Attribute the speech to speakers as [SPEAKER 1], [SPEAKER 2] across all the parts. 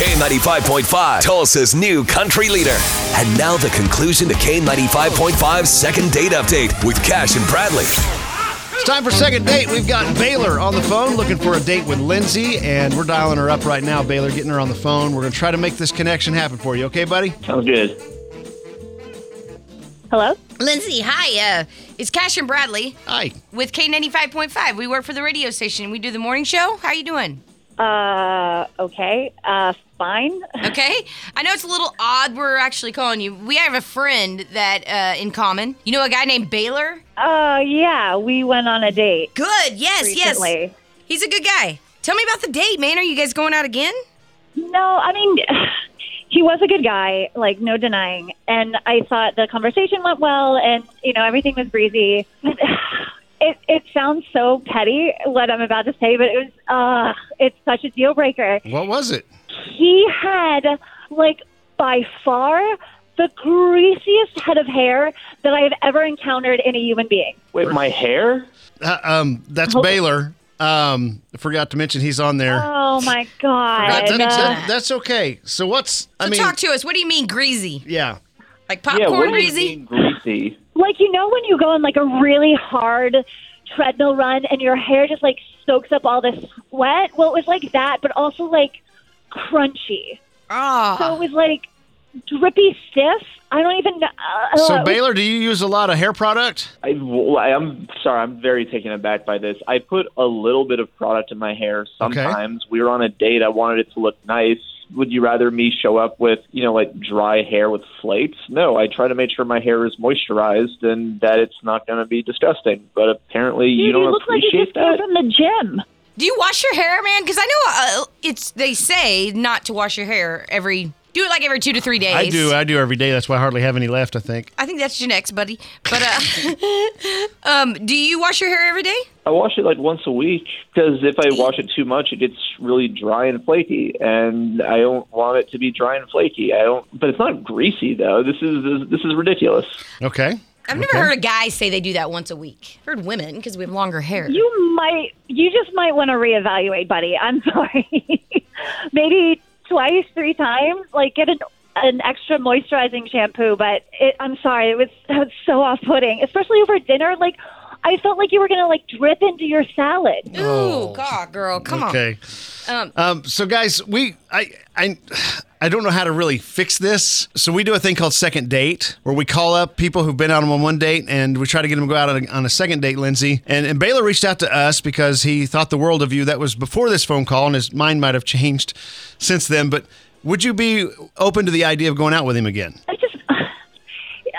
[SPEAKER 1] K95.5, Tulsa's new country leader. And now the conclusion to K95.5's second date update with Cash and Bradley.
[SPEAKER 2] It's time for second date. We've got Baylor on the phone looking for a date with Lindsay, and we're dialing her up right now. Baylor, getting her on the phone. We're going to try to make this connection happen for you. Okay, buddy?
[SPEAKER 3] Sounds good.
[SPEAKER 4] Hello?
[SPEAKER 5] Lindsay, hi. Uh, it's Cash and Bradley
[SPEAKER 2] Hi.
[SPEAKER 5] with K95.5. We work for the radio station. We do the morning show. How you doing?
[SPEAKER 4] Uh, okay. Uh, fine.
[SPEAKER 5] Okay. I know it's a little odd we're actually calling you. We have a friend that uh, in common. You know a guy named Baylor?
[SPEAKER 4] Uh, yeah, we went on a date
[SPEAKER 5] Good. Yes,
[SPEAKER 4] recently.
[SPEAKER 5] yes. He's a good guy. Tell me about the date, man. Are you guys going out again?
[SPEAKER 4] No, I mean, he was a good guy, like, no denying. And I thought the conversation went well and, you know, everything was breezy. But it, it sounds so petty, what I'm about to say, but it was, uh, it's such a deal breaker.
[SPEAKER 2] What was it?
[SPEAKER 4] he had like by far the greasiest head of hair that I have ever encountered in a human being.
[SPEAKER 3] Wait, my hair?
[SPEAKER 2] Uh, um, that's
[SPEAKER 4] Oh.
[SPEAKER 2] Baylor. Um, I forgot to mention he's on there.
[SPEAKER 4] Oh my god!
[SPEAKER 2] That- that's,
[SPEAKER 4] Uh,
[SPEAKER 2] that- that's okay. So what's? I
[SPEAKER 5] So
[SPEAKER 2] mean,
[SPEAKER 5] talk to us. What do you mean greasy?
[SPEAKER 2] yeah.
[SPEAKER 5] Like
[SPEAKER 3] yeah,
[SPEAKER 5] popcorn
[SPEAKER 3] what do you
[SPEAKER 5] greasy?
[SPEAKER 3] mean greasy?
[SPEAKER 4] Like you know when you go on like a really hard treadmill run and your hair just like soaks up all this sweat. Well, it was like that, but also like crunchy.
[SPEAKER 5] Ah.
[SPEAKER 4] So it was like drippy stiff. I don't even know. Uh,
[SPEAKER 2] So Baylor, do you use a lot of hair product?
[SPEAKER 3] I, I- I'm sorry, I'm very taken aback by this. I put a little bit of product in my hair sometimes. We were on a date. I wanted it to look nice. Would you rather me show up with, you know, like dry hair with flakes? No, I try to make sure my hair is moisturized and that it's not going to be disgusting. But apparently, you
[SPEAKER 4] Dude,
[SPEAKER 3] don't
[SPEAKER 4] you look like you
[SPEAKER 3] appreciate
[SPEAKER 4] just came
[SPEAKER 3] that.
[SPEAKER 4] from the gym.
[SPEAKER 5] Do you wash your hair, man? Because I know uh, it's they say not to wash your hair every. Do it like every two to three days.
[SPEAKER 2] I do. I do every day. That's why I hardly have any left. I think.
[SPEAKER 5] I think that's genetics, buddy. But uh, um, do you wash your hair every day?
[SPEAKER 3] I wash it like once a week because if I wash it too much, it gets really dry and flaky, and I don't want it to be dry and flaky. I don't, but it's not greasy though. This is this is ridiculous.
[SPEAKER 2] Okay.
[SPEAKER 5] I've never heard a guy say they do that once a week. I've heard women because we have longer hair.
[SPEAKER 4] You might, you just might want to reevaluate, buddy. I'm sorry. Maybe twice, three times. Like get an an extra moisturizing shampoo. But it, I'm sorry, it was that was so off putting, especially over dinner. Like I felt like you were gonna like drip into your salad.
[SPEAKER 5] Ooh, God, girl, come
[SPEAKER 2] Okay.
[SPEAKER 5] on. Um,
[SPEAKER 2] Um, so guys, we I I I don't know how to really fix this. So we do a thing called second date, where we call up people who've been out on one date, and we try to get them to go out on a, on a second date. Lindsay and, and Baylor reached out to us because he thought the world of you. That was before this phone call, and his mind might have changed since then. But would you be open to the idea of going out with him again?
[SPEAKER 4] I just.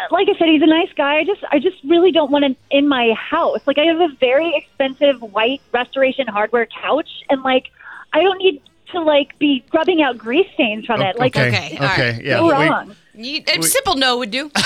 [SPEAKER 4] Like I said, he's a nice guy. I just, I just really don't want him in my house. Like I have a very expensive white restoration hardware couch, and like I don't need to like be rubbing out grease stains from it. Like
[SPEAKER 2] okay,
[SPEAKER 5] Okay, all
[SPEAKER 2] okay,
[SPEAKER 5] right.
[SPEAKER 2] yeah.
[SPEAKER 4] so
[SPEAKER 2] we-
[SPEAKER 4] wrong.
[SPEAKER 5] you, a simple no would do.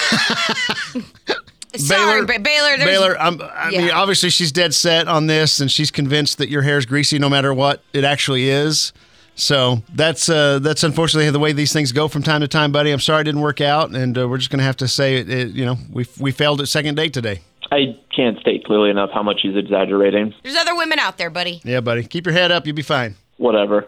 [SPEAKER 5] Sorry, Baylor. Baylor, there's,
[SPEAKER 2] Baylor, um, I mean, obviously she's dead set on this, and she's convinced that your hair is greasy no matter what it actually is. So that's uh, that's unfortunately the way these things go from time to time, buddy. I'm sorry it didn't work out, and uh, we're just gonna have to say it. it you know, we we failed at second date today.
[SPEAKER 3] I can't state clearly enough how much he's exaggerating.
[SPEAKER 5] there's other women out there, buddy.
[SPEAKER 2] Yeah, buddy, keep your head up. You'll be fine.
[SPEAKER 3] Whatever.